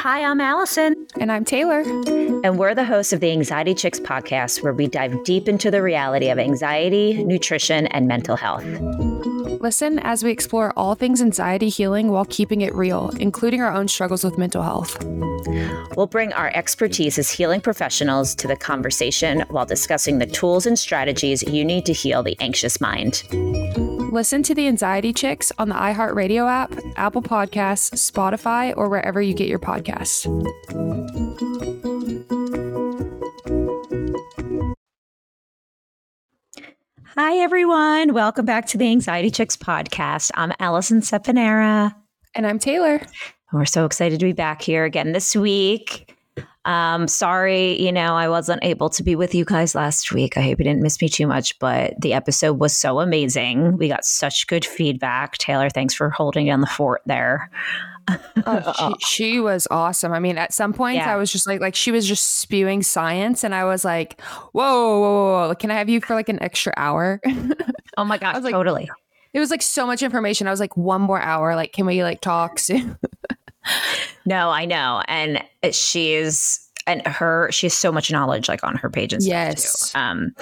Hi, I'm Allison. And I'm Taylor. And we're the hosts of the Anxiety Chicks podcast, where we dive deep into the reality of anxiety, nutrition, and mental health. Listen as we explore all things anxiety healing while keeping it real, including our own struggles with mental health. We'll bring our expertise as healing professionals to the conversation while discussing the tools and strategies you need to heal the anxious mind. Listen to the Anxiety Chicks on the iHeartRadio app, Apple Podcasts, Spotify, or wherever you get your podcasts. Hi, everyone. Welcome back to the Anxiety Chicks podcast. I'm Allison Sepanera. And I'm Taylor. We're so excited to be back here again this week. Um, sorry, you know, I wasn't able to be with you guys last week. I hope you didn't miss me too much, but the episode was so amazing. We got such good feedback. Taylor, thanks for holding down the fort there. oh, she, she, was awesome. I mean, at some points, yeah. I was just like, like she was just spewing science, and I was like, "Whoa, whoa, whoa! Can I have you for like an extra hour?" oh my like, totally. It was like so much information. I was like, one more hour. Like, can we like talk soon? no, I know. And she's and her she has so much knowledge like on her page and stuff yes. too. Um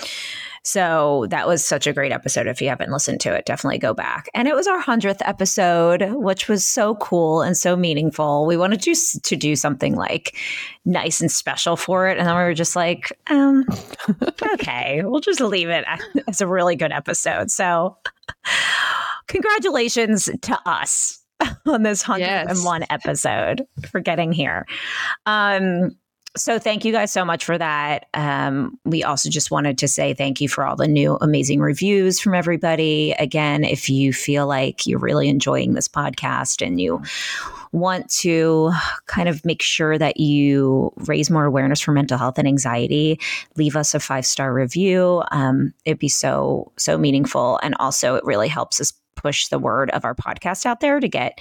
so that was such a great episode. If you haven't listened to it, definitely go back. And it was our hundredth episode, which was so cool and so meaningful. We wanted to to do something like nice and special for it, and then we were just like, um, okay, we'll just leave it as a really good episode. So, congratulations to us on this 101 yes. episode for getting here. Um, so thank you guys so much for that. Um, we also just wanted to say thank you for all the new amazing reviews from everybody. Again, if you feel like you're really enjoying this podcast and you want to kind of make sure that you raise more awareness for mental health and anxiety, leave us a five star review. Um, it'd be so so meaningful, and also it really helps us push the word of our podcast out there to get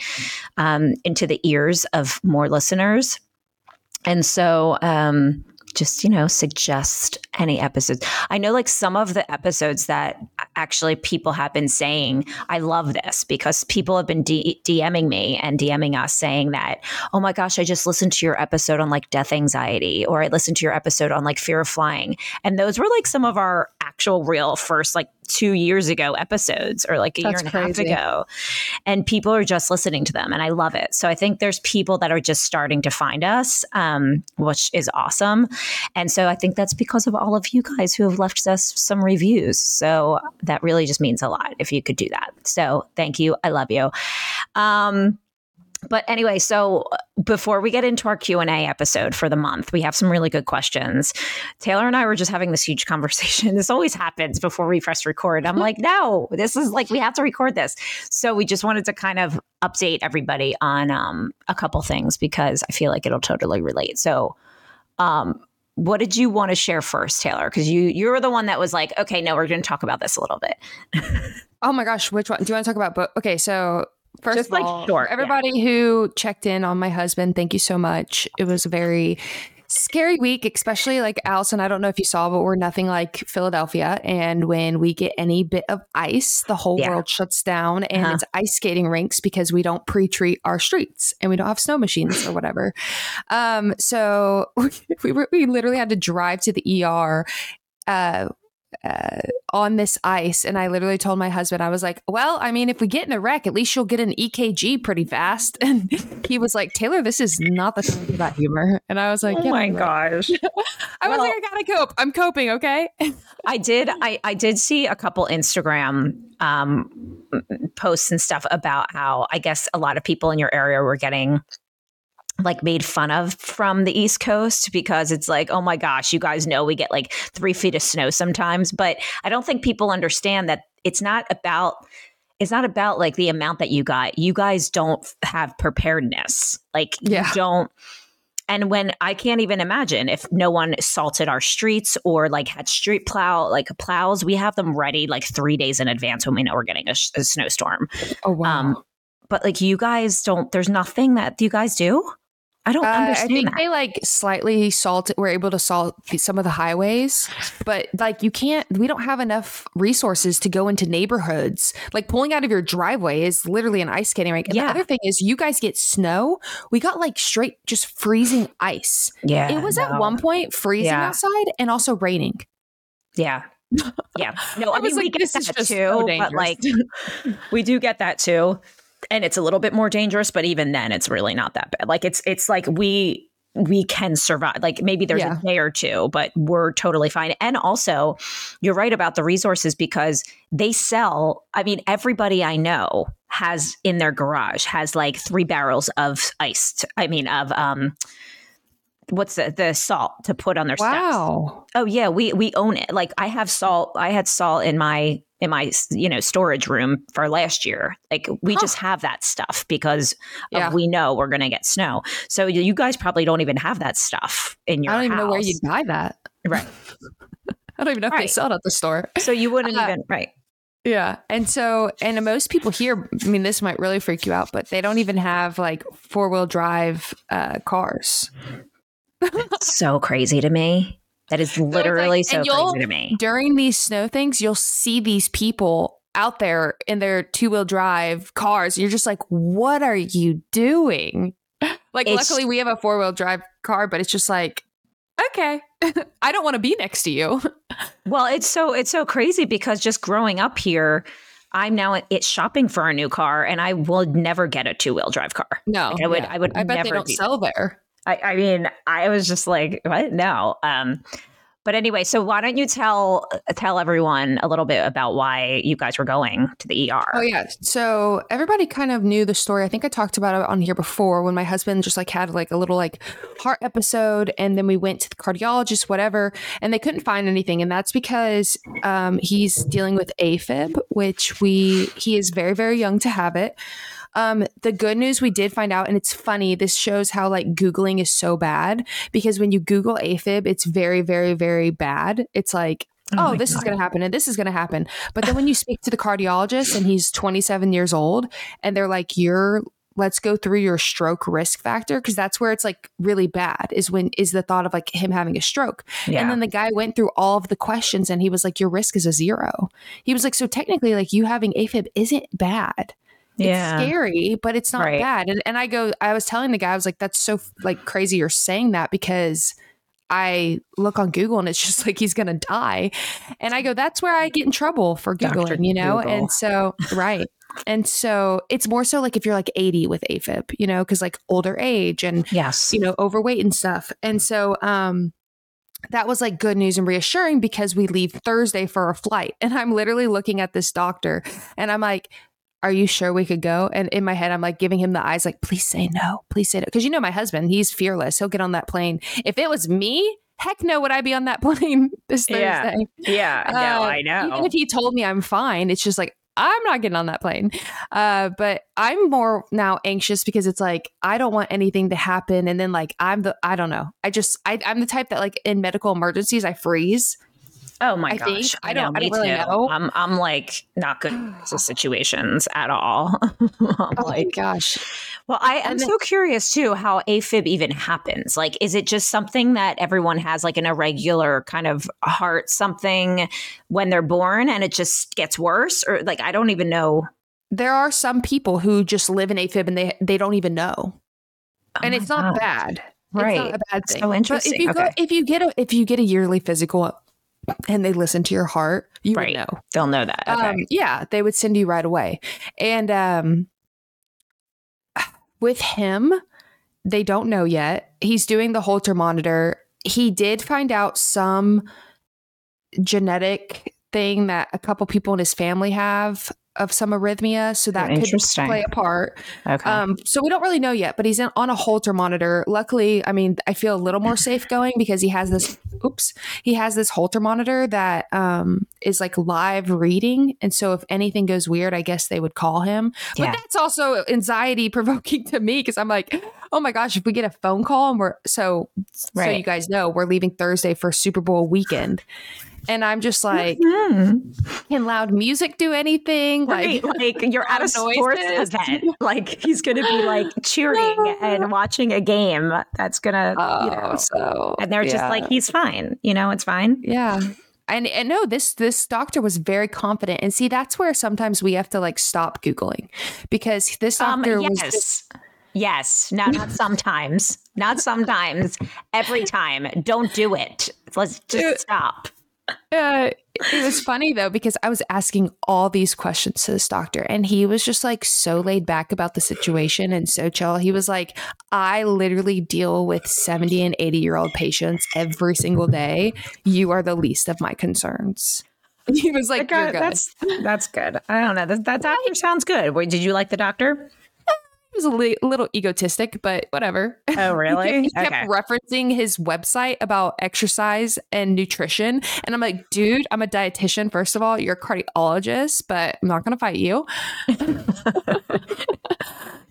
um, into the ears of more listeners. And so, um, just you know suggest any episodes i know like some of the episodes that actually people have been saying i love this because people have been D- dming me and dming us saying that oh my gosh i just listened to your episode on like death anxiety or i listened to your episode on like fear of flying and those were like some of our actual real first like two years ago episodes or like a That's year and crazy. a half ago. And people are just listening to them. And I love it. So I think there's people that are just starting to find us, um, which is awesome. And so I think that's because of all of you guys who have left us some reviews. So that really just means a lot if you could do that. So thank you. I love you. Um, but anyway, so uh, before we get into our Q&A episode for the month, we have some really good questions. Taylor and I were just having this huge conversation. This always happens before we press record. I'm like, "No, this is like we have to record this." So we just wanted to kind of update everybody on um, a couple things because I feel like it'll totally relate. So um, what did you want to share first, Taylor? Because you you were the one that was like, okay, no, we're going to talk about this a little bit. oh my gosh, which one do you want to talk about? But okay, so First Just of like all, short, everybody yeah. who checked in on my husband, thank you so much. It was a very scary week, especially like Allison. I don't know if you saw, but we're nothing like Philadelphia. And when we get any bit of ice, the whole yeah. world shuts down and uh-huh. it's ice skating rinks because we don't pre treat our streets and we don't have snow machines or whatever. Um, so we, were, we literally had to drive to the ER. Uh, uh, on this ice. And I literally told my husband, I was like, well, I mean, if we get in a wreck, at least you'll get an EKG pretty fast. And he was like, Taylor, this is not the time for that humor. And I was like, oh yeah, my gosh. I well, was like, I gotta cope. I'm coping. Okay. I did. I, I did see a couple Instagram um, posts and stuff about how I guess a lot of people in your area were getting like made fun of from the East Coast because it's like, oh my gosh, you guys know we get like three feet of snow sometimes. But I don't think people understand that it's not about it's not about like the amount that you got. You guys don't have preparedness. Like yeah. you don't and when I can't even imagine if no one salted our streets or like had street plow like plows, we have them ready like three days in advance when we know we're getting a, a snowstorm. Oh wow! Um, but like you guys don't. There's nothing that you guys do. I don't uh, understand. I think that. they like slightly salt. We're able to salt some of the highways, but like you can't. We don't have enough resources to go into neighborhoods. Like pulling out of your driveway is literally an ice skating rink. And yeah. the other thing is, you guys get snow. We got like straight just freezing ice. Yeah, it was no. at one point freezing yeah. outside and also raining. Yeah, yeah. No, I, I mean like, we get that too, so but like we do get that too and it's a little bit more dangerous but even then it's really not that bad like it's it's like we we can survive like maybe there's yeah. a day or two but we're totally fine and also you're right about the resources because they sell i mean everybody i know has in their garage has like three barrels of iced i mean of um what's the, the salt to put on their wow. Steps. Oh yeah, we we own it. Like I have salt. I had salt in my in my you know storage room for last year like we huh. just have that stuff because yeah. we know we're going to get snow so you guys probably don't even have that stuff in your i don't even know where you'd buy that right i don't even know if they sell it at the store so you wouldn't uh, even right yeah. And so, and most people here, I mean, this might really freak you out, but they don't even have like four wheel drive uh, cars. So crazy to me. That is literally so, like, so crazy to me. During these snow things, you'll see these people out there in their two wheel drive cars. You're just like, what are you doing? Like, it's, luckily, we have a four wheel drive car, but it's just like, okay, I don't want to be next to you. well, it's so it's so crazy because just growing up here, I'm now it's shopping for a new car, and I will never get a two wheel drive car. No, like I would. Yeah. I would. I bet they don't sell there. I, I mean, I was just like, what? No. Um, but anyway, so why don't you tell tell everyone a little bit about why you guys were going to the ER? Oh yeah. So everybody kind of knew the story. I think I talked about it on here before when my husband just like had like a little like heart episode and then we went to the cardiologist whatever and they couldn't find anything and that's because um, he's dealing with AFib, which we he is very very young to have it. Um, the good news we did find out, and it's funny, this shows how like Googling is so bad because when you Google AFib, it's very, very, very bad. It's like, oh, oh this God. is going to happen and this is going to happen. But then when you speak to the cardiologist and he's 27 years old and they're like, you're let's go through your stroke risk factor because that's where it's like really bad is when is the thought of like him having a stroke yeah. and then the guy went through all of the questions and he was like your risk is a zero he was like so technically like you having afib isn't bad yeah. It's scary, but it's not right. bad. And and I go, I was telling the guy, I was like, that's so like crazy you're saying that because I look on Google and it's just like he's gonna die. And I go, that's where I get in trouble for Googling, Dr. you know? Google. And so right. And so it's more so like if you're like 80 with AFib, you know, because like older age and yes, you know, overweight and stuff. And so um that was like good news and reassuring because we leave Thursday for a flight. And I'm literally looking at this doctor and I'm like, are you sure we could go? And in my head, I'm like giving him the eyes, like, please say no, please say no. Because you know, my husband, he's fearless. He'll get on that plane. If it was me, heck no, would I be on that plane this Thursday? Yeah, yeah no, uh, I know. Even if he told me I'm fine, it's just like, I'm not getting on that plane. Uh, but I'm more now anxious because it's like, I don't want anything to happen. And then, like, I'm the, I don't know. I just, I, I'm the type that, like, in medical emergencies, I freeze Oh my I gosh! I, I don't. I don't really too. know. I'm. I'm like not good in situations at all. oh like, my gosh! Well, I am so curious too how AFib even happens. Like, is it just something that everyone has like an irregular kind of heart something when they're born, and it just gets worse, or like I don't even know. There are some people who just live in AFib and they they don't even know, oh and it's not bad. Right. It's not a bad thing. So interesting. But if you okay. go, if you get a if you get a yearly physical and they listen to your heart, you right. would know. They'll know that. Okay. Um, yeah, they would send you right away. And um, with him, they don't know yet. He's doing the Holter monitor. He did find out some genetic thing that a couple people in his family have of some arrhythmia, so that could play a part. Okay. Um, so we don't really know yet, but he's in, on a Holter monitor. Luckily, I mean, I feel a little more safe going because he has this. Oops, he has this Holter monitor that um, is like live reading, and so if anything goes weird, I guess they would call him. Yeah. But that's also anxiety provoking to me because I'm like, oh my gosh, if we get a phone call and we're so right. so you guys know we're leaving Thursday for Super Bowl weekend. And I'm just like, mm-hmm. can loud music do anything? Right. Like, like you're at a sports event. Like he's going to be like cheering and watching a game. That's going to, oh, you know, so, and they're yeah. just like, he's fine. You know, it's fine. Yeah and, and no this this doctor was very confident and see that's where sometimes we have to like stop googling because this um, doctor um, yes. was just, yes no not sometimes not sometimes every time don't do it let's just stop uh, it was funny though because I was asking all these questions to this doctor, and he was just like so laid back about the situation and so chill. He was like, "I literally deal with seventy and eighty year old patients every single day. You are the least of my concerns." He was like, "You're good." That's that's good. I don't know. That, that doctor sounds good. Wait, did you like the doctor? Was a li- little egotistic, but whatever. Oh, really? he kept okay. referencing his website about exercise and nutrition. And I'm like, dude, I'm a dietitian. First of all, you're a cardiologist, but I'm not going to fight you.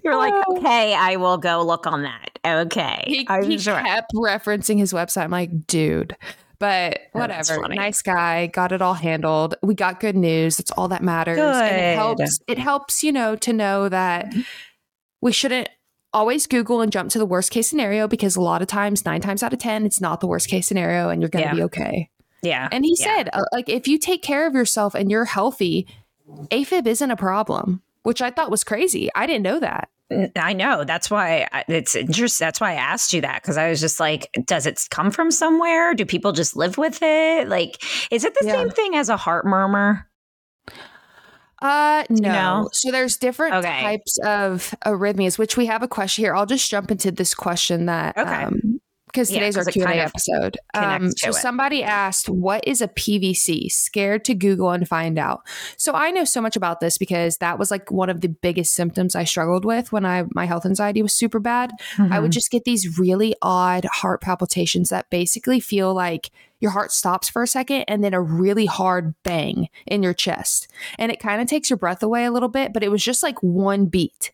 you're like, oh. okay, I will go look on that. Okay. He, he sure. kept referencing his website. I'm like, dude. But whatever. Oh, nice guy, got it all handled. We got good news. That's all that matters. Good. And it helps it helps, you know, to know that we shouldn't always Google and jump to the worst case scenario because a lot of times, nine times out of 10, it's not the worst case scenario and you're going to yeah. be okay. Yeah. And he yeah. said, uh, like, if you take care of yourself and you're healthy, AFib isn't a problem, which I thought was crazy. I didn't know that. I know. That's why it's interesting. That's why I asked you that because I was just like, does it come from somewhere? Do people just live with it? Like, is it the yeah. same thing as a heart murmur? Uh no. no. So there's different okay. types of arrhythmias, which we have a question here. I'll just jump into this question that okay. um because today's yeah, our Q&A episode. Um, so it. somebody asked, what is a PVC? Scared to Google and find out. So I know so much about this because that was like one of the biggest symptoms I struggled with when I my health anxiety was super bad. Mm-hmm. I would mm-hmm. just get these really odd heart palpitations that basically feel like your heart stops for a second and then a really hard bang in your chest. And it kind of takes your breath away a little bit, but it was just like one beat.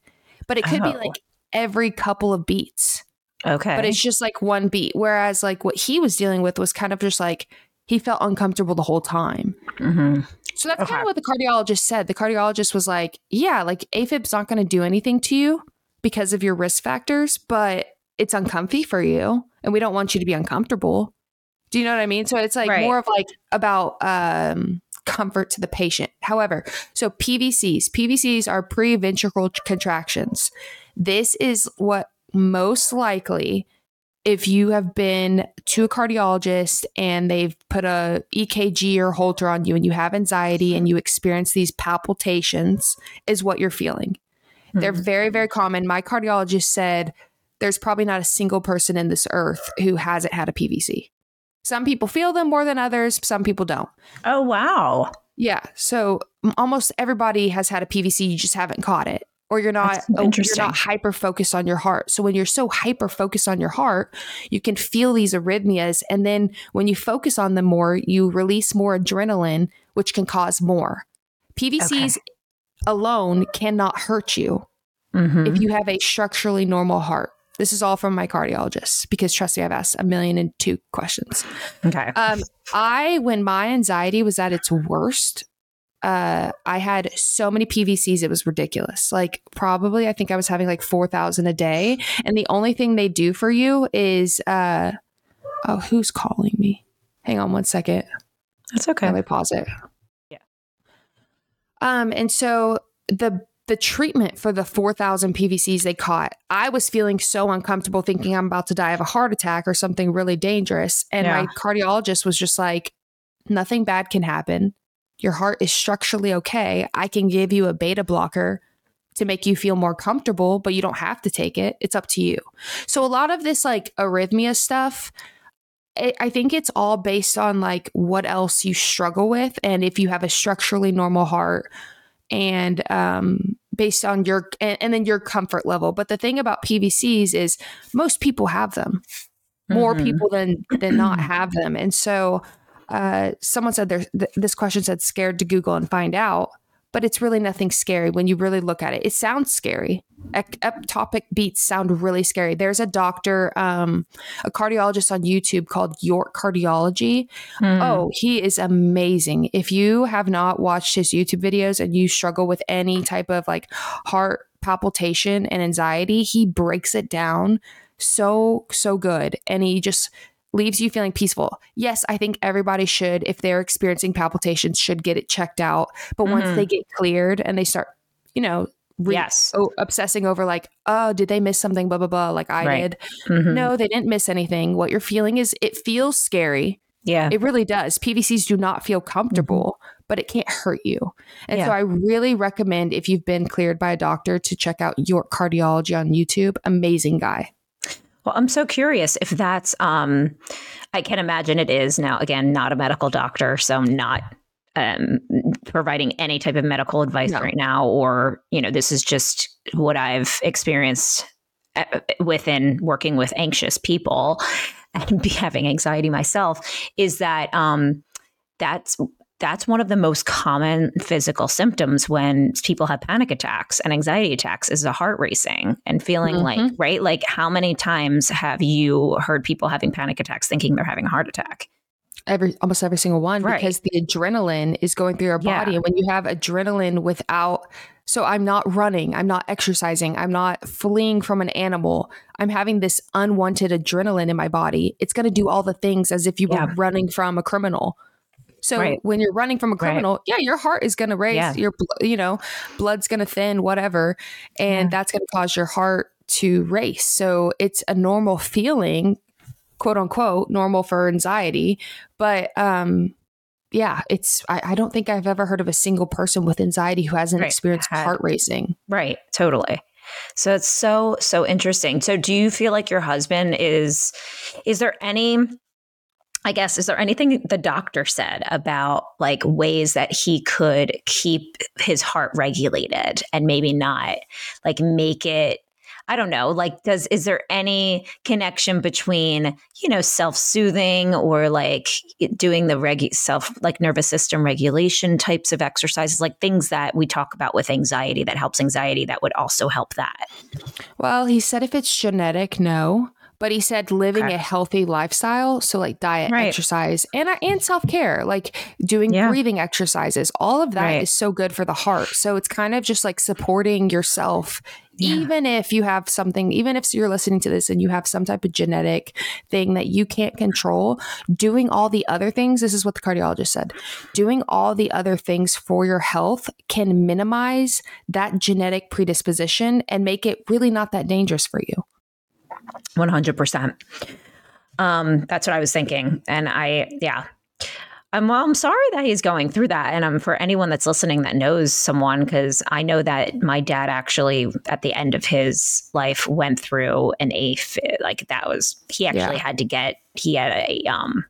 But it could oh. be like every couple of beats. Okay. But it's just like one beat. Whereas like what he was dealing with was kind of just like he felt uncomfortable the whole time. Mm-hmm. So that's okay. kind of what the cardiologist said. The cardiologist was like, yeah, like AFib's not going to do anything to you because of your risk factors, but it's uncomfy for you. And we don't want you to be uncomfortable. Do you know what I mean? So it's like right. more of like about um, comfort to the patient. However, so PVCs, PVCs are pre-ventricular contractions. This is what most likely if you have been to a cardiologist and they've put a EKG or Holter on you and you have anxiety and you experience these palpitations is what you're feeling. Mm-hmm. They're hmm. very very common. My cardiologist said there's probably not a single person in this earth who hasn't had a PVC. Some people feel them more than others, some people don't. Oh, wow. Yeah. So almost everybody has had a PVC, you just haven't caught it. Or you're not oh, you're not hyper focused on your heart. So when you're so hyper focused on your heart, you can feel these arrhythmias and then when you focus on them more, you release more adrenaline, which can cause more. PVCs okay. alone cannot hurt you mm-hmm. if you have a structurally normal heart. This is all from my cardiologist because trust me, I've asked a million and two questions. Okay. Um, I when my anxiety was at its worst, uh, I had so many PVCs, it was ridiculous. Like probably, I think I was having like four thousand a day, and the only thing they do for you is, uh, oh, who's calling me? Hang on one second. That's okay. Let me pause it. Yeah. Um, and so the the treatment for the 4,000 PVCs they caught, I was feeling so uncomfortable thinking I'm about to die of a heart attack or something really dangerous. And yeah. my cardiologist was just like, nothing bad can happen. Your heart is structurally okay. I can give you a beta blocker to make you feel more comfortable, but you don't have to take it. It's up to you. So, a lot of this like arrhythmia stuff, I think it's all based on like what else you struggle with. And if you have a structurally normal heart, and um, based on your and, and, then your comfort level. But the thing about PVCs is most people have them. More mm-hmm. people than than not have them, and so uh, someone said there's th- this question said scared to Google and find out. but it's really nothing scary when you really look at it. It sounds scary. Ectopic beats sound really scary. There's a doctor, um, a cardiologist on YouTube called York Cardiology. Mm. Oh, he is amazing. If you have not watched his YouTube videos and you struggle with any type of like heart palpitation and anxiety, he breaks it down so, so good. And he just leaves you feeling peaceful. Yes, I think everybody should, if they're experiencing palpitations, should get it checked out. But mm-hmm. once they get cleared and they start, you know, re- yes, oh, obsessing over like, oh, did they miss something? Blah blah blah. Like I right. did. Mm-hmm. No, they didn't miss anything. What you're feeling is it feels scary. Yeah, it really does. PVCs do not feel comfortable. Mm-hmm. But it can't hurt you. And yeah. so I really recommend if you've been cleared by a doctor to check out York Cardiology on YouTube. Amazing guy. Well, I'm so curious if that's, um, I can imagine it is now, again, not a medical doctor, so I'm not um, providing any type of medical advice no. right now, or, you know, this is just what I've experienced uh, within working with anxious people and be having anxiety myself is that um, that's that's one of the most common physical symptoms when people have panic attacks and anxiety attacks is the heart racing and feeling mm-hmm. like right like how many times have you heard people having panic attacks thinking they're having a heart attack every almost every single one right. because the adrenaline is going through your body yeah. and when you have adrenaline without so i'm not running i'm not exercising i'm not fleeing from an animal i'm having this unwanted adrenaline in my body it's going to do all the things as if you yeah. were running from a criminal so right. when you're running from a criminal, right. yeah, your heart is going to race, yeah. your you know, blood's going to thin, whatever, and yeah. that's going to cause your heart to race. So it's a normal feeling, quote unquote, normal for anxiety, but um yeah, it's I, I don't think I've ever heard of a single person with anxiety who hasn't right. experienced heart racing. Right, totally. So it's so so interesting. So do you feel like your husband is is there any I guess, is there anything the doctor said about like ways that he could keep his heart regulated and maybe not like make it I don't know, like does is there any connection between, you know, self-soothing or like doing the reg self like nervous system regulation types of exercises, like things that we talk about with anxiety that helps anxiety that would also help that? Well, he said if it's genetic, no but he said living okay. a healthy lifestyle so like diet right. exercise and uh, and self-care like doing yeah. breathing exercises all of that right. is so good for the heart so it's kind of just like supporting yourself yeah. even if you have something even if you're listening to this and you have some type of genetic thing that you can't control doing all the other things this is what the cardiologist said doing all the other things for your health can minimize that genetic predisposition and make it really not that dangerous for you 100%. Um, that's what I was thinking. And I, yeah. I'm, well, I'm sorry that he's going through that. And I'm um, for anyone that's listening that knows someone, because I know that my dad actually, at the end of his life, went through an AFib. Like that was, he actually yeah. had to get, he had a, um,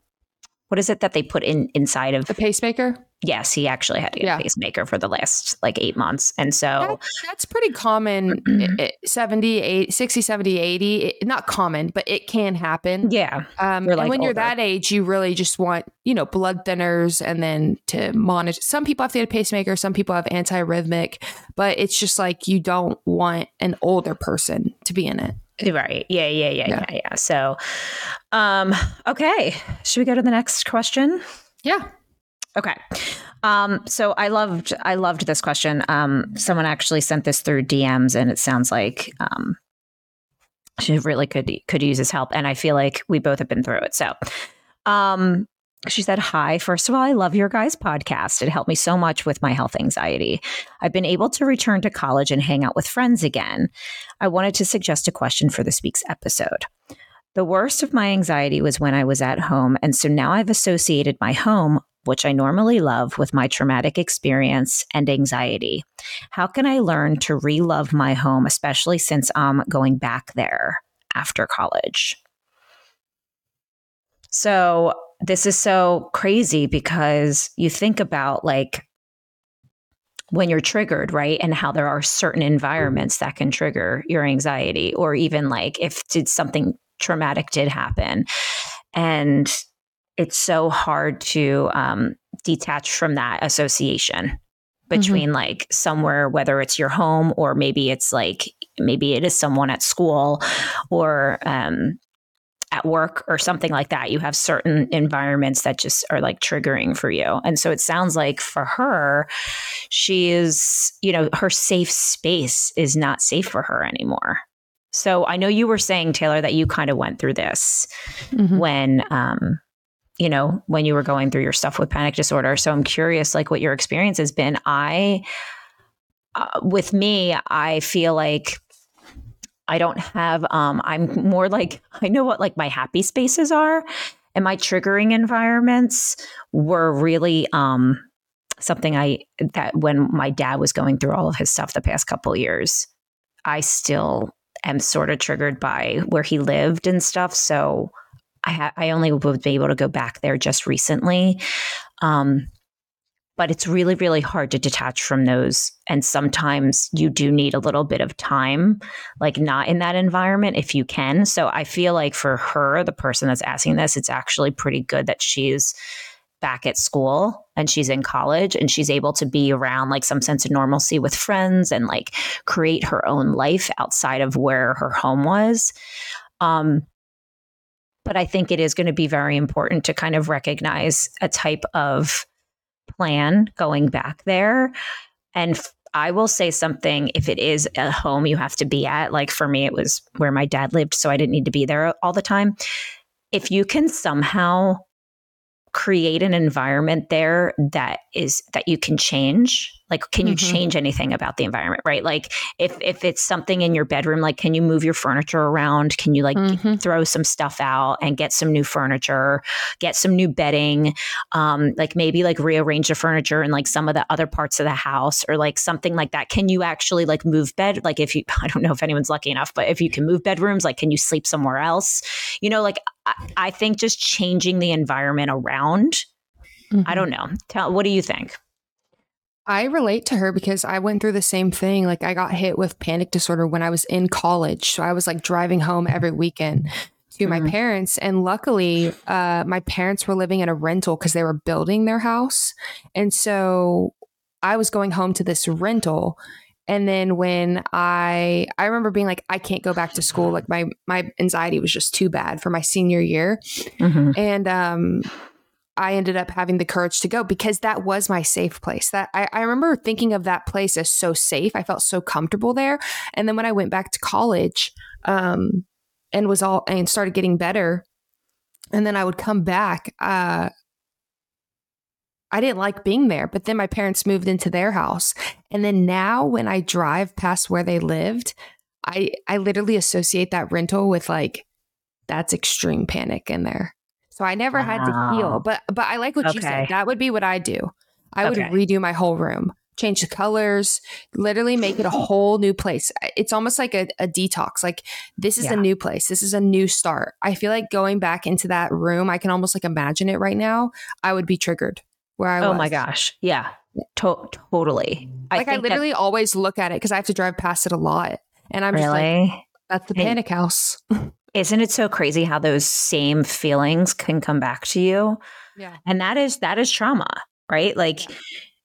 what is it that they put in inside of the pacemaker? Yes, he actually had to get yeah. a pacemaker for the last like eight months. And so that, that's pretty common 70, 80, 60, 70, 80. It, not common, but it can happen. Yeah. Um, like and when older. you're that age, you really just want, you know, blood thinners and then to monitor. Some people have to get a pacemaker, some people have antiarrhythmic, but it's just like you don't want an older person to be in it. Right. Yeah, yeah, yeah, yeah, yeah, yeah. So, um, okay. Should we go to the next question? Yeah. Okay. Um, so I loved I loved this question. Um, someone actually sent this through DMs, and it sounds like um, she really could could use his help. And I feel like we both have been through it. So, um, she said, Hi, first of all, I love your guys' podcast. It helped me so much with my health anxiety. I've been able to return to college and hang out with friends again. I wanted to suggest a question for this week's episode. The worst of my anxiety was when I was at home, and so now I've associated my home which I normally love, with my traumatic experience and anxiety? How can I learn to re love my home, especially since I'm going back there after college? So, this is so crazy because you think about like when you're triggered, right? And how there are certain environments that can trigger your anxiety, or even like if did something traumatic did happen. And it's so hard to um, detach from that association. between mm-hmm. like somewhere whether it's your home or maybe it's like maybe it is someone at school or um, at work or something like that you have certain environments that just are like triggering for you and so it sounds like for her she is you know her safe space is not safe for her anymore so i know you were saying taylor that you kind of went through this mm-hmm. when um you know when you were going through your stuff with panic disorder. So i'm curious like what your experience has been. I uh, with me i feel like I don't have um I'm more like I know what like my happy spaces are and my triggering environments were really um something I that when my dad was going through all of his stuff the past couple years I still am sort of triggered by where he lived and stuff. So I ha- I only was able to go back there just recently um but it's really really hard to detach from those and sometimes you do need a little bit of time like not in that environment if you can so i feel like for her the person that's asking this it's actually pretty good that she's back at school and she's in college and she's able to be around like some sense of normalcy with friends and like create her own life outside of where her home was um but i think it is going to be very important to kind of recognize a type of plan going back there. And I will say something if it is a home you have to be at. Like for me, it was where my dad lived, so I didn't need to be there all the time. If you can somehow create an environment there that is that you can change like can you mm-hmm. change anything about the environment right like if if it's something in your bedroom like can you move your furniture around can you like mm-hmm. throw some stuff out and get some new furniture get some new bedding um like maybe like rearrange the furniture in like some of the other parts of the house or like something like that can you actually like move bed like if you i don't know if anyone's lucky enough but if you can move bedrooms like can you sleep somewhere else you know like I, think just changing the environment around. Mm-hmm. I don't know. Tell what do you think? I relate to her because I went through the same thing. Like I got hit with panic disorder when I was in college. So I was like driving home every weekend to mm-hmm. my parents and luckily uh, my parents were living in a rental because they were building their house. And so I was going home to this rental and then when I I remember being like I can't go back to school like my my anxiety was just too bad for my senior year. Mm-hmm. And um I ended up having the courage to go because that was my safe place. That I, I remember thinking of that place as so safe. I felt so comfortable there. And then when I went back to college, um, and was all and started getting better, and then I would come back, uh, I didn't like being there, but then my parents moved into their house. And then now when I drive past where they lived, I I literally associate that rental with like that's extreme panic in there. So I never wow. had to heal, but but I like what okay. you said. That would be what I do. I would redo my whole room, change the colors, literally make it a whole new place. It's almost like a, a detox. Like this is yeah. a new place. This is a new start. I feel like going back into that room, I can almost like imagine it right now. I would be triggered where I oh was. my gosh. Yeah. To- totally. Like I, I literally that- always look at it because I have to drive past it a lot. And I'm really? just like, that's the panic house. isn't it so crazy how those same feelings can come back to you? Yeah. And that is that is trauma, right? Like yeah.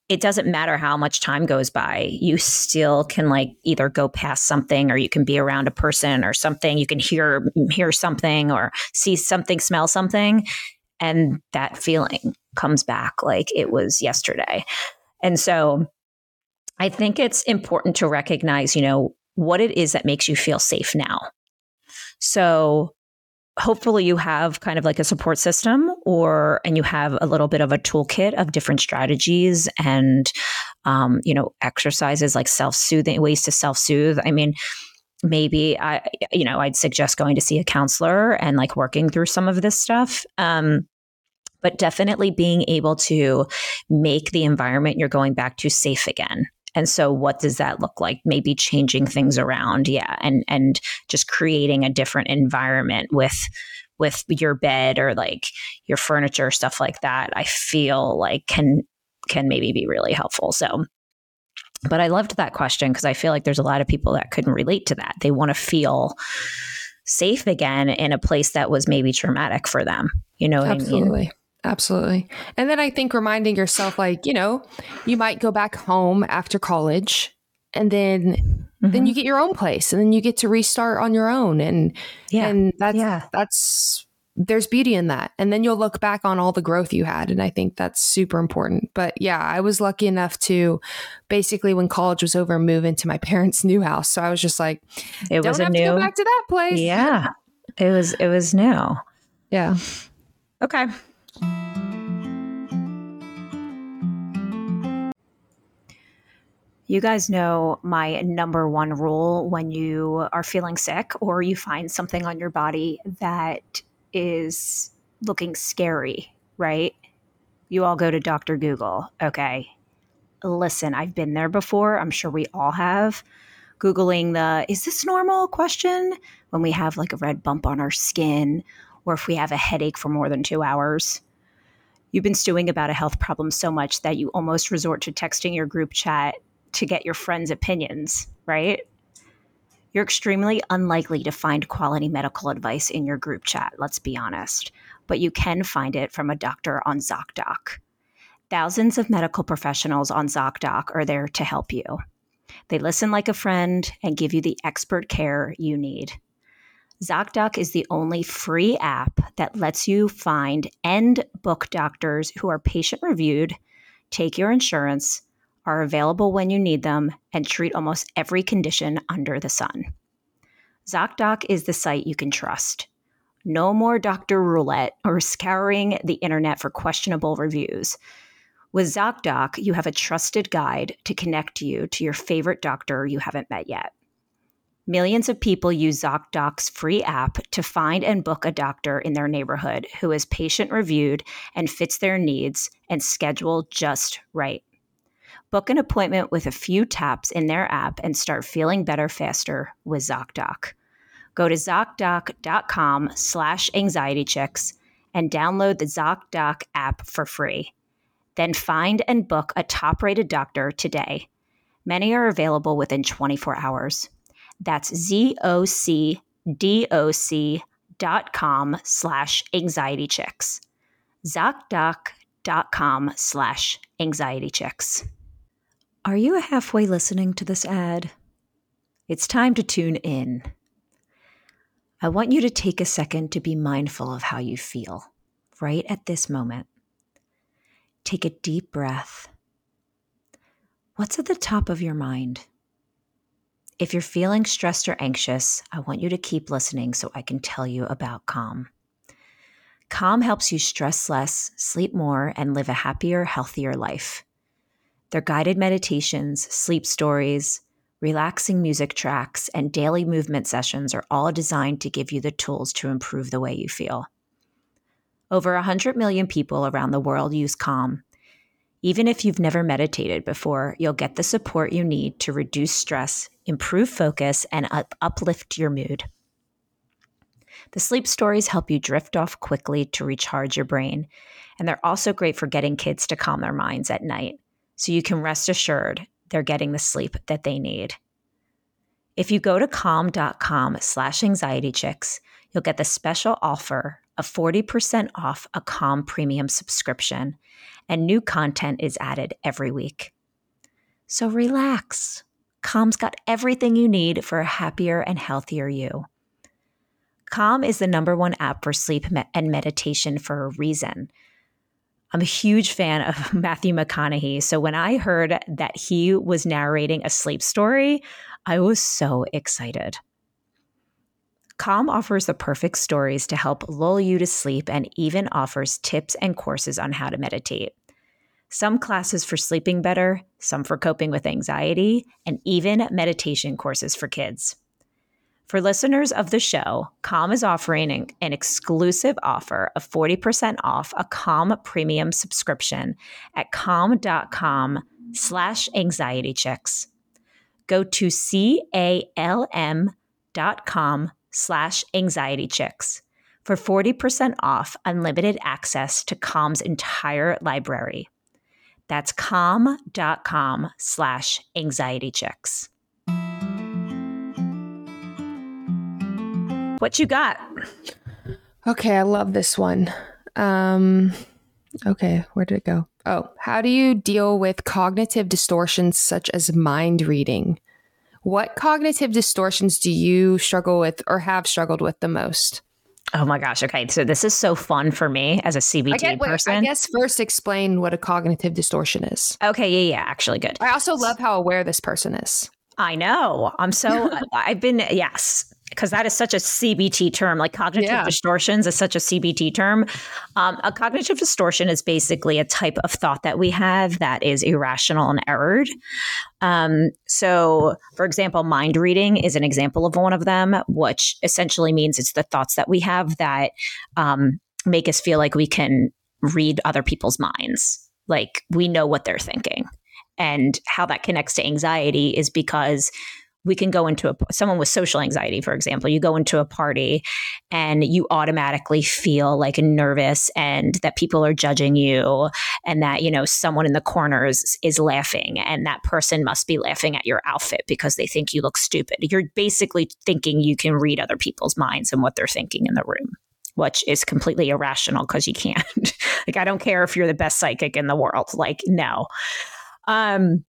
it doesn't matter how much time goes by, you still can like either go past something or you can be around a person or something, you can hear hear something or see something, smell something and that feeling comes back like it was yesterday. And so I think it's important to recognize, you know, what it is that makes you feel safe now. So hopefully you have kind of like a support system or and you have a little bit of a toolkit of different strategies and um, you know exercises like self-soothing ways to self-soothe i mean maybe i you know i'd suggest going to see a counselor and like working through some of this stuff um, but definitely being able to make the environment you're going back to safe again. And so what does that look like? Maybe changing things around, yeah, and and just creating a different environment with with your bed or like your furniture stuff like that. I feel like can can maybe be really helpful. So but I loved that question because I feel like there's a lot of people that couldn't relate to that. They want to feel safe again in a place that was maybe traumatic for them. You know Absolutely. I mean? Absolutely. And then I think reminding yourself, like, you know, you might go back home after college and then mm-hmm. then you get your own place and then you get to restart on your own. And yeah, and that's yeah. that's there's beauty in that. And then you'll look back on all the growth you had. And I think that's super important. But yeah, I was lucky enough to basically when college was over, move into my parents' new house. So I was just like, it was a new back to that place. Yeah. It was it was new. Yeah. Okay. You guys know my number one rule when you are feeling sick or you find something on your body that is looking scary, right? You all go to Dr. Google. Okay. Listen, I've been there before. I'm sure we all have. Googling the is this normal question when we have like a red bump on our skin or if we have a headache for more than two hours. You've been stewing about a health problem so much that you almost resort to texting your group chat to get your friends' opinions, right? You're extremely unlikely to find quality medical advice in your group chat, let's be honest, but you can find it from a doctor on ZocDoc. Thousands of medical professionals on ZocDoc are there to help you. They listen like a friend and give you the expert care you need. ZocDoc is the only free app that lets you find and book doctors who are patient reviewed, take your insurance, are available when you need them, and treat almost every condition under the sun. ZocDoc is the site you can trust. No more doctor roulette or scouring the internet for questionable reviews. With ZocDoc, you have a trusted guide to connect you to your favorite doctor you haven't met yet. Millions of people use ZocDoc's free app to find and book a doctor in their neighborhood who is patient reviewed and fits their needs and scheduled just right. Book an appointment with a few taps in their app and start feeling better faster with ZocDoc. Go to ZocDoc.com slash anxietychicks and download the ZocDoc app for free. Then find and book a top-rated doctor today. Many are available within 24 hours. That's Z-O-C-D-O-C dot com slash anxiety chicks. ZocDoc.com slash anxiety chicks. Are you halfway listening to this ad? It's time to tune in. I want you to take a second to be mindful of how you feel right at this moment. Take a deep breath. What's at the top of your mind? If you're feeling stressed or anxious, I want you to keep listening so I can tell you about Calm. Calm helps you stress less, sleep more, and live a happier, healthier life. Their guided meditations, sleep stories, relaxing music tracks, and daily movement sessions are all designed to give you the tools to improve the way you feel. Over 100 million people around the world use Calm, even if you've never meditated before, you'll get the support you need to reduce stress, improve focus, and up- uplift your mood. The sleep stories help you drift off quickly to recharge your brain, and they're also great for getting kids to calm their minds at night, so you can rest assured they're getting the sleep that they need. If you go to calm.com slash anxietychicks, you'll get the special offer of 40% off a Calm premium subscription and new content is added every week. So relax. Calm's got everything you need for a happier and healthier you. Calm is the number one app for sleep and meditation for a reason. I'm a huge fan of Matthew McConaughey. So when I heard that he was narrating a sleep story, I was so excited. Calm offers the perfect stories to help lull you to sleep and even offers tips and courses on how to meditate. Some classes for sleeping better, some for coping with anxiety, and even meditation courses for kids. For listeners of the show, Calm is offering an, exclusive offer of 40% off a Calm premium subscription at calm.com slash anxiety chicks. Go to C-A-L-M dot com slash anxiety chicks for 40% off unlimited access to Calm's entire library. That's calm.com slash anxiety chicks. What you got? Okay, I love this one. Um, Okay, where did it go? Oh, how do you deal with cognitive distortions such as mind reading? What cognitive distortions do you struggle with or have struggled with the most? Oh my gosh. Okay. So this is so fun for me as a CBT I get, wait, person. I guess first explain what a cognitive distortion is. Okay. Yeah. Yeah. Actually, good. I also love how aware this person is. I know. I'm so, I've been, yes because that is such a CBT term. Like cognitive yeah. distortions is such a CBT term. Um, a cognitive distortion is basically a type of thought that we have that is irrational and errored. Um, so, for example, mind reading is an example of one of them, which essentially means it's the thoughts that we have that um, make us feel like we can read other people's minds, like we know what they're thinking. And how that connects to anxiety is because we can go into a someone with social anxiety for example you go into a party and you automatically feel like nervous and that people are judging you and that you know someone in the corners is laughing and that person must be laughing at your outfit because they think you look stupid. You're basically thinking you can read other people's minds and what they're thinking in the room which is completely irrational because you can't. Like i don't care if you're the best psychic in the world like no. Um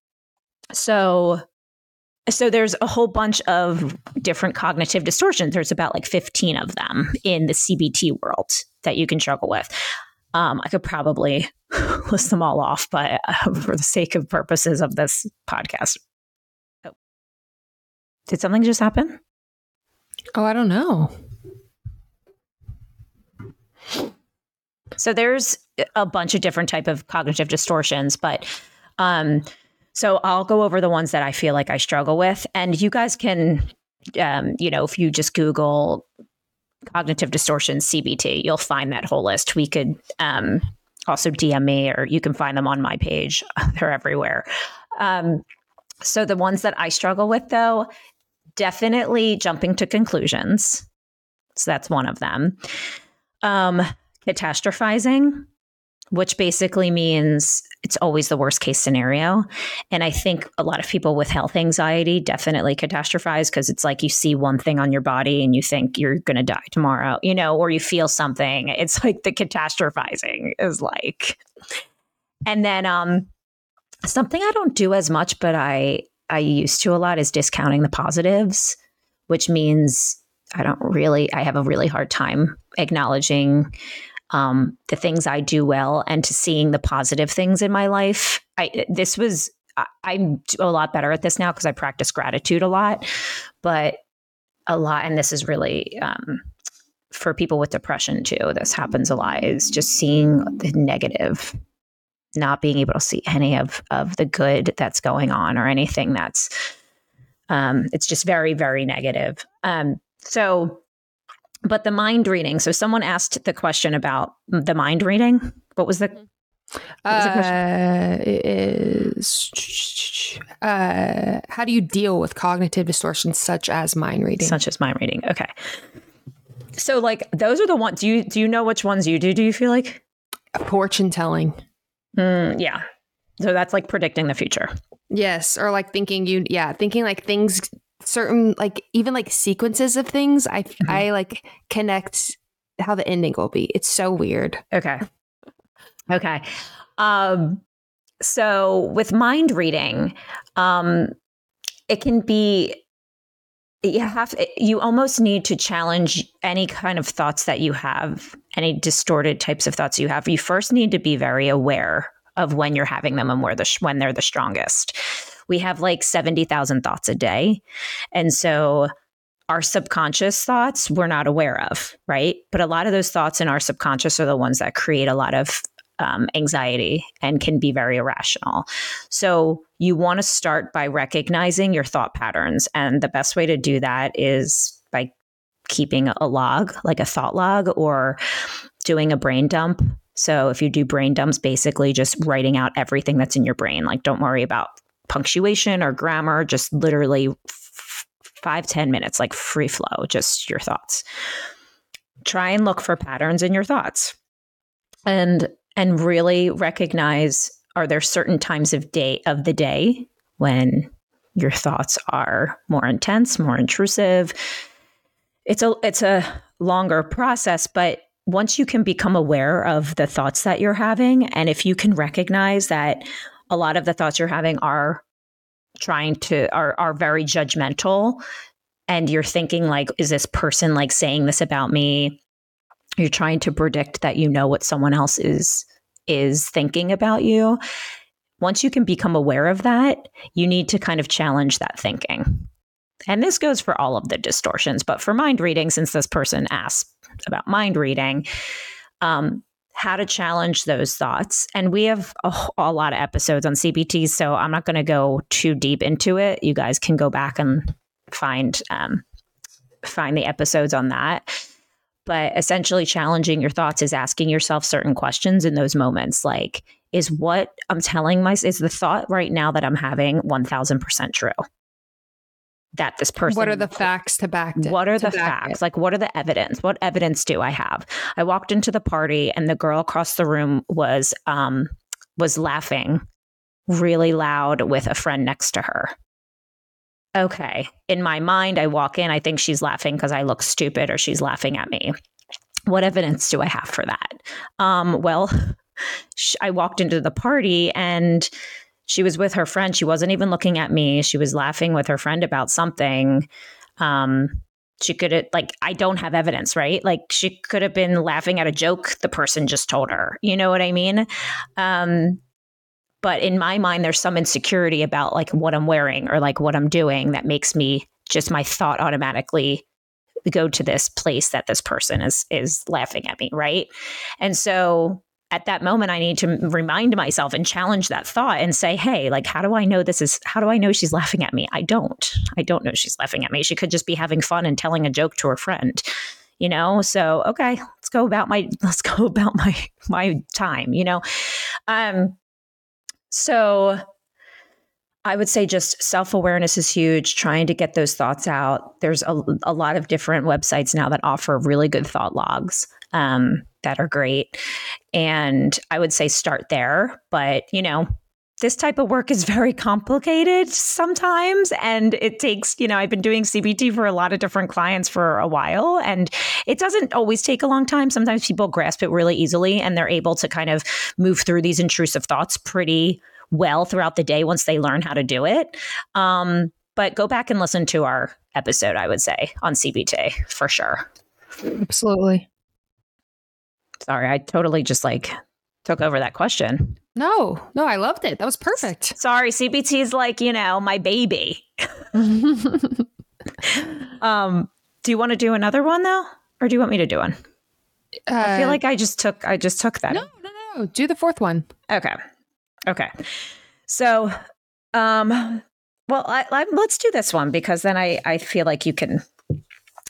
so so there's a whole bunch of different cognitive distortions. There's about like 15 of them in the CBT world that you can struggle with. Um, I could probably list them all off, but uh, for the sake of purposes of this podcast. Oh. Did something just happen? Oh, I don't know. So there's a bunch of different type of cognitive distortions, but um, so I'll go over the ones that I feel like I struggle with. And you guys can, um, you know, if you just Google cognitive distortion CBT, you'll find that whole list. We could um, also DM me or you can find them on my page. They're everywhere. Um, so the ones that I struggle with, though, definitely jumping to conclusions. So that's one of them. Um, catastrophizing which basically means it's always the worst case scenario. And I think a lot of people with health anxiety definitely catastrophize because it's like you see one thing on your body and you think you're going to die tomorrow, you know, or you feel something. It's like the catastrophizing is like. And then um something I don't do as much but I I used to a lot is discounting the positives, which means I don't really I have a really hard time acknowledging um, the things I do well and to seeing the positive things in my life. I this was I, I'm a lot better at this now because I practice gratitude a lot, but a lot, and this is really um, for people with depression too. This happens a lot. Is just seeing the negative, not being able to see any of of the good that's going on or anything that's. Um, it's just very very negative. Um, so but the mind reading. So someone asked the question about the mind reading. What was the? What was the uh, is uh, how do you deal with cognitive distortions such as mind reading? Such as mind reading. Okay. So like those are the ones. Do you do you know which ones you do? Do you feel like fortune telling? Mm, yeah. So that's like predicting the future. Yes, or like thinking you yeah, thinking like things certain like even like sequences of things i mm-hmm. i like connect how the ending will be. It's so weird. Okay. Okay. Um so with mind reading um it can be you have you almost need to challenge any kind of thoughts that you have any distorted types of thoughts you have. You first need to be very aware of when you're having them and where the when they're the strongest we have like 70,000 thoughts a day. And so our subconscious thoughts we're not aware of, right? But a lot of those thoughts in our subconscious are the ones that create a lot of um, anxiety and can be very irrational. So you want to start by recognizing your thought patterns. And the best way to do that is by keeping a log, like a thought log, or doing a brain dump. So if you do brain dumps, basically just writing out everything that's in your brain. Like don't worry about punctuation or grammar, just literally f- five ten minutes, like free flow, just your thoughts. Try and look for patterns in your thoughts and and really recognize are there certain times of day of the day when your thoughts are more intense, more intrusive. It's a it's a longer process, but once you can become aware of the thoughts that you're having, and if you can recognize that a lot of the thoughts you're having are trying to are are very judgmental. And you're thinking like is this person like saying this about me? You're trying to predict that you know what someone else is is thinking about you. Once you can become aware of that you need to kind of challenge that thinking. And this goes for all of the distortions but for mind reading since this person asked about mind reading um, how to challenge those thoughts. And we have a, a lot of episodes on CBT, so I'm not going to go too deep into it. You guys can go back and find um, find the episodes on that. But essentially, challenging your thoughts is asking yourself certain questions in those moments, like, is what I'm telling myself, is the thought right now that I'm having 1000% true? That this person what are the facts to back it, what are the facts? it? like what are the evidence? What evidence do i have? I walked into the party and the girl across the room was um was laughing really loud with a friend next to her. Okay. In my mind i walk in i think she's laughing because i look stupid or she's laughing at me. What evidence do i have for that? Um well i walked into the party and she was with her friend. She wasn't even looking at me. She was laughing with her friend about something. Um, she could have, like, I don't have evidence, right? Like, she could have been laughing at a joke the person just told her. You know what I mean? Um, but in my mind, there's some insecurity about like what I'm wearing or like what I'm doing that makes me just my thought automatically go to this place that this person is is laughing at me, right? And so at that moment i need to remind myself and challenge that thought and say hey like how do i know this is how do i know she's laughing at me? I don't. I don't know she's laughing at me. She could just be having fun and telling a joke to her friend you know? So okay let's go about my let's go about my my time you know? Um so I would say just self awareness is huge, trying to get those thoughts out. There's a, a, lot of different websites now that offer really good thought logs. Um, that are great. And I would say start there. But, you know, this type of work is very complicated sometimes. And it takes, you know, I've been doing CBT for a lot of different clients for a while. And it doesn't always take a long time. Sometimes people grasp it really easily and they're able to kind of move through these intrusive thoughts pretty well throughout the day once they learn how to do it. Um, but go back and listen to our episode, I would say, on CBT for sure. Absolutely. Sorry, I totally just like took over that question. No, no, I loved it. That was perfect. Sorry, CBT is like, you know, my baby. um, do you want to do another one though? Or do you want me to do one? Uh, I feel uh, like I just took I just took that. No, no, no. Do the fourth one. Okay. Okay. So um well, I, I, let's do this one because then I, I feel like you can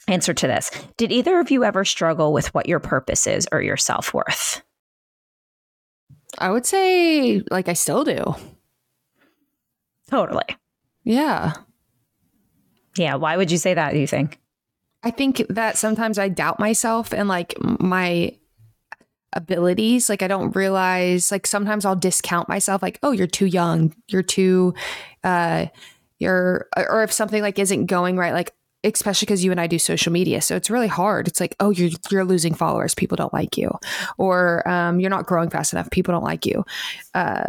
answer to this. Did either of you ever struggle with what your purpose is or your self worth? I would say, like, I still do. Totally. Yeah. Yeah. Why would you say that, do you think? I think that sometimes I doubt myself and like my abilities. Like, I don't realize, like, sometimes I'll discount myself, like, oh, you're too young. You're too, uh, you're, or if something like isn't going right, like, especially because you and I do social media. So it's really hard. It's like, oh, you're you're losing followers. People don't like you, or um, you're not growing fast enough. People don't like you. Uh,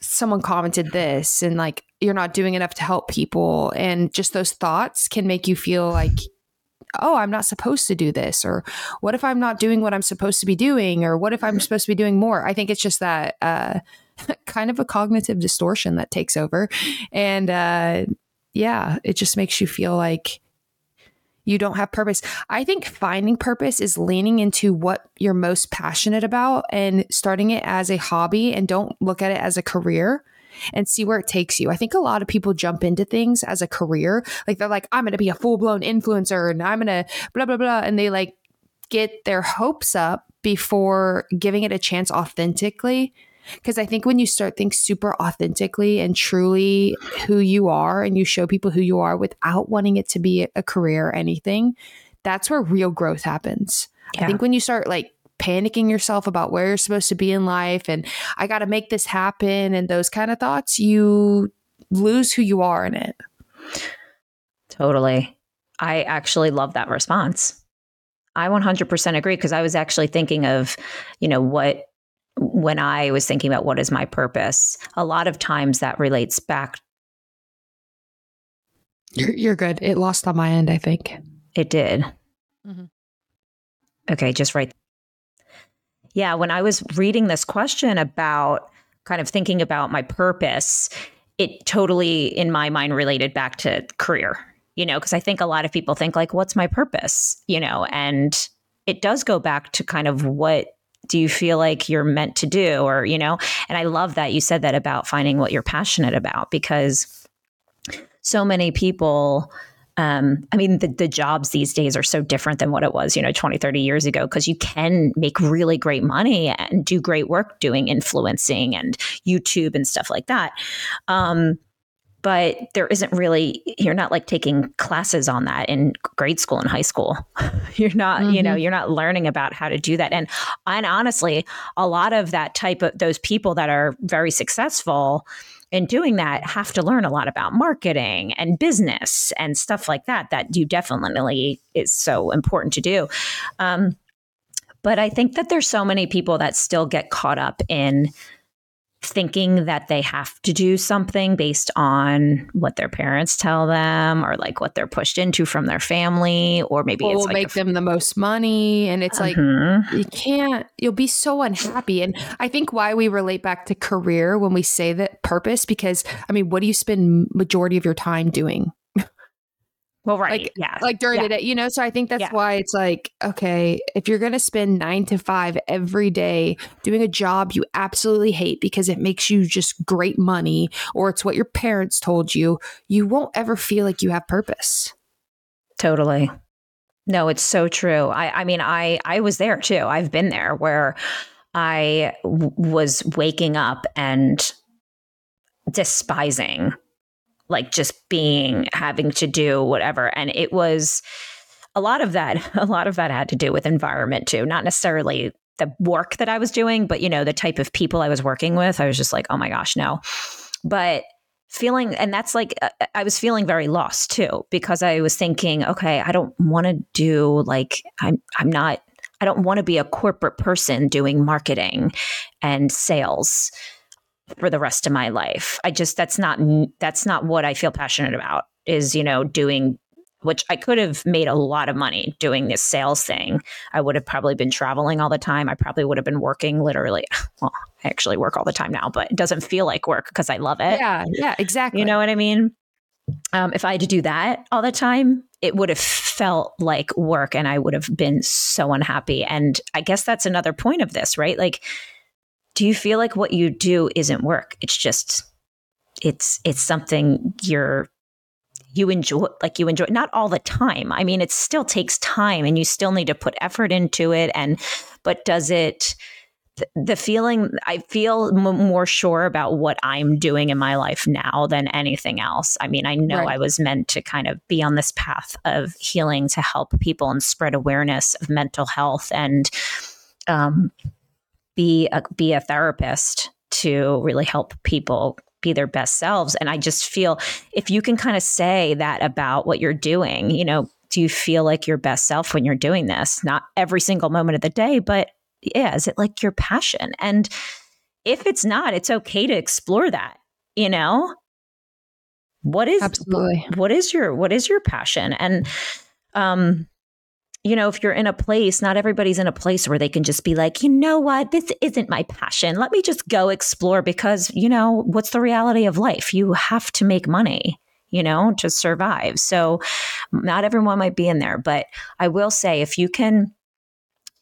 someone commented this, and like you're not doing enough to help people, and just those thoughts can make you feel like. Oh, I'm not supposed to do this. Or what if I'm not doing what I'm supposed to be doing? Or what if I'm supposed to be doing more? I think it's just that uh, kind of a cognitive distortion that takes over. And uh, yeah, it just makes you feel like you don't have purpose. I think finding purpose is leaning into what you're most passionate about and starting it as a hobby and don't look at it as a career and see where it takes you. I think a lot of people jump into things as a career. Like they're like, I'm going to be a full blown influencer and I'm going to blah, blah, blah. And they like get their hopes up before giving it a chance authentically because I think when you start things super authentically and truly who you are and you show people who you are without wanting it to be a career or anything, that's where real growth happens. Yeah. I think when you start like panicking yourself about where you're supposed to be in life and I got to make this happen and those kind of thoughts, you lose who you are in it. Totally. I actually love that response. I 100% agree because I was actually thinking of, you know, what when I was thinking about what is my purpose, a lot of times that relates back. You're, you're good. It lost on my end, I think. It did. Mm-hmm. Okay, just right. Yeah, when I was reading this question about kind of thinking about my purpose, it totally, in my mind, related back to career, you know, because I think a lot of people think, like, what's my purpose, you know, and it does go back to kind of what do you feel like you're meant to do or you know and i love that you said that about finding what you're passionate about because so many people um, I mean, the, the jobs these days are so different than what it was, you know, 20, 30 years ago, because you can make really great money and do great work doing influencing and YouTube and stuff like that. Um, but there isn't really you're not like taking classes on that in grade school and high school you're not mm-hmm. you know mm-hmm. you're not learning about how to do that and and honestly a lot of that type of those people that are very successful in doing that have to learn a lot about marketing and business and stuff like that that you definitely is so important to do um, but i think that there's so many people that still get caught up in thinking that they have to do something based on what their parents tell them or like what they're pushed into from their family or maybe it will like make them the most money. And it's like uh-huh. you can't you'll be so unhappy. And i think why we relate back to career when we say that purpose because i mean what do you spend majority of your time doing well, right. Like, yeah. Like during yeah. the day, you know? So I think that's yeah. why it's like, okay, if you're going to spend nine to five every day doing a job you absolutely hate because it makes you just great money or it's what your parents told you, you won't ever feel like you have purpose. Totally. No, it's so true. I, I mean, I, I was there too. I've been there where I w- was waking up and despising like just being having to do whatever. And it was a lot of that a lot of that had to do with environment too. Not necessarily the work that i was doing but you know the type of people i was working with. I was just like oh my gosh no. But feeling and that's like uh, uh, i was feeling very lost too because i was thinking okay i don't want to do like i'm i'm not i don't want to be a corporate person doing marketing and sales for the rest of my life. I just that's not that's not what I feel passionate about is, you know, doing which I could have made a lot of money doing this sales thing. I would have probably been traveling all the time. I probably would have been working literally. Well, I actually work all the time now, but it doesn't feel like work because I love it. Yeah, yeah, exactly. You know what I mean? Um, if I had to do that all the time, it would have felt like work and I would have been so unhappy. And I guess that's another point of this, right? Like, do you feel like what you do isn't work? It's just it's it's something you're you enjoy like you enjoy not all the time. I mean it still takes time and you still need to put effort into it and but does it the feeling i feel m- more sure about what i'm doing in my life now than anything else. I mean i know right. i was meant to kind of be on this path of healing to help people and spread awareness of mental health and um, be a, be a therapist to really help people be their best selves. And I just feel if you can kind of say that about what you're doing, you know, do you feel like your best self when you're doing this? Not every single moment of the day, but yeah, is it like your passion? And if it's not, it's okay to explore that, you know? What is absolutely what is your what is your passion? And um you know, if you're in a place, not everybody's in a place where they can just be like, you know what, this isn't my passion. Let me just go explore because, you know, what's the reality of life? You have to make money, you know, to survive. So not everyone might be in there, but I will say if you can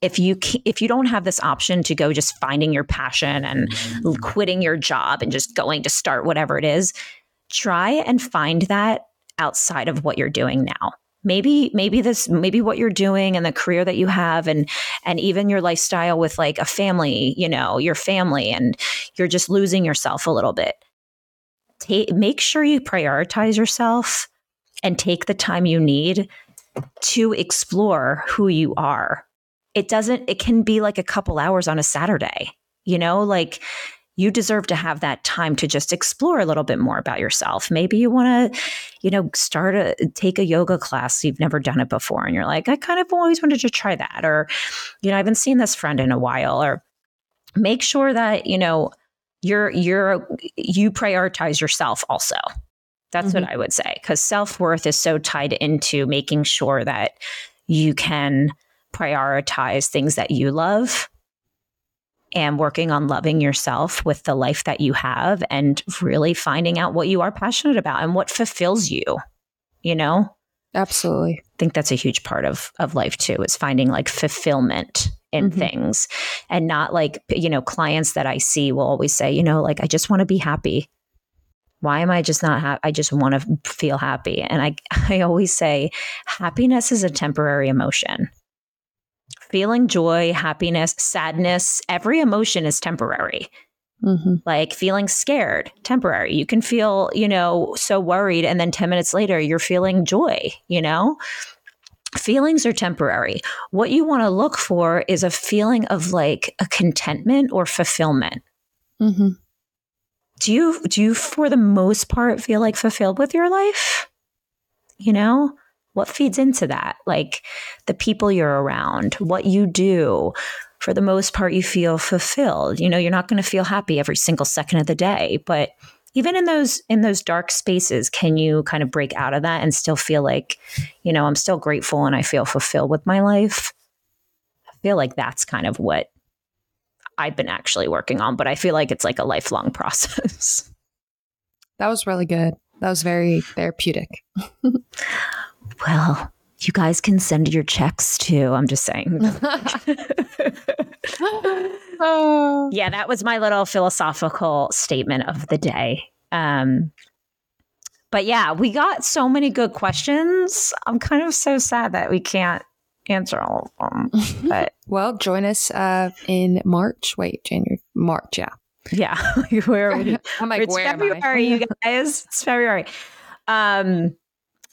if you if you don't have this option to go just finding your passion and mm-hmm. quitting your job and just going to start whatever it is, try and find that outside of what you're doing now maybe maybe this maybe what you're doing and the career that you have and and even your lifestyle with like a family you know your family and you're just losing yourself a little bit. Take make sure you prioritize yourself and take the time you need to explore who you are. It doesn't it can be like a couple hours on a saturday you know like you deserve to have that time to just explore a little bit more about yourself. Maybe you want to, you know, start a take a yoga class you've never done it before and you're like, I kind of always wanted to try that or you know, I haven't seen this friend in a while or make sure that, you know, you're you're you prioritize yourself also. That's mm-hmm. what I would say cuz self-worth is so tied into making sure that you can prioritize things that you love and working on loving yourself with the life that you have and really finding out what you are passionate about and what fulfills you, you know? Absolutely. I think that's a huge part of of life too, is finding like fulfillment in mm-hmm. things and not like, you know, clients that I see will always say, you know, like I just want to be happy. Why am I just not happy? I just want to feel happy. And I I always say happiness is a temporary emotion feeling joy, happiness, sadness, every emotion is temporary. Mm-hmm. Like feeling scared, temporary. You can feel, you know, so worried. And then 10 minutes later, you're feeling joy, you know? Feelings are temporary. What you want to look for is a feeling of like a contentment or fulfillment. Mm-hmm. Do you, do you, for the most part, feel like fulfilled with your life? You know? What feeds into that? Like the people you're around, what you do. For the most part, you feel fulfilled. You know, you're not going to feel happy every single second of the day, but even in those in those dark spaces can you kind of break out of that and still feel like you know i'm still grateful and i feel fulfilled with my life i feel like that's kind of what i've been actually working on but i feel like it's like a lifelong process that was really good that was very therapeutic well, you guys can send your checks too. I'm just saying. oh. yeah, that was my little philosophical statement of the day. Um, but yeah, we got so many good questions. I'm kind of so sad that we can't answer all of them. But well, join us uh, in March. Wait, January, March. Yeah, yeah. where are we? I'm like, it's where February, you guys. It's February. Um,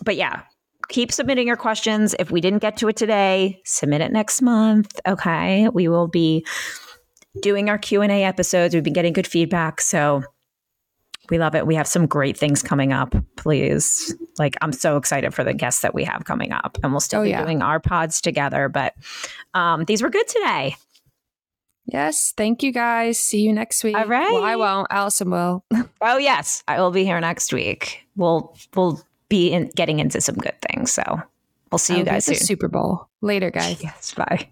but yeah, keep submitting your questions. If we didn't get to it today, submit it next month. Okay. We will be doing our Q&A episodes. We've been getting good feedback. So we love it. We have some great things coming up. Please. Like I'm so excited for the guests that we have coming up. And we'll still oh, be yeah. doing our pods together. But um, these were good today. Yes. Thank you guys. See you next week. All right. Well, I won't. Allison will. oh yes. I will be here next week. We'll we'll be in, getting into some good things. So we'll see you guys soon. Super Bowl later, guys. yes, bye.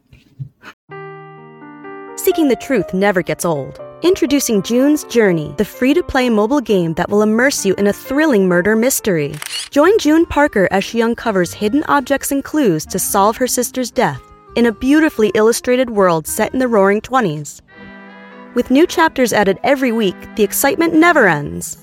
Seeking the truth never gets old. Introducing June's Journey, the free to play mobile game that will immerse you in a thrilling murder mystery. Join June Parker as she uncovers hidden objects and clues to solve her sister's death in a beautifully illustrated world set in the roaring 20s. With new chapters added every week, the excitement never ends.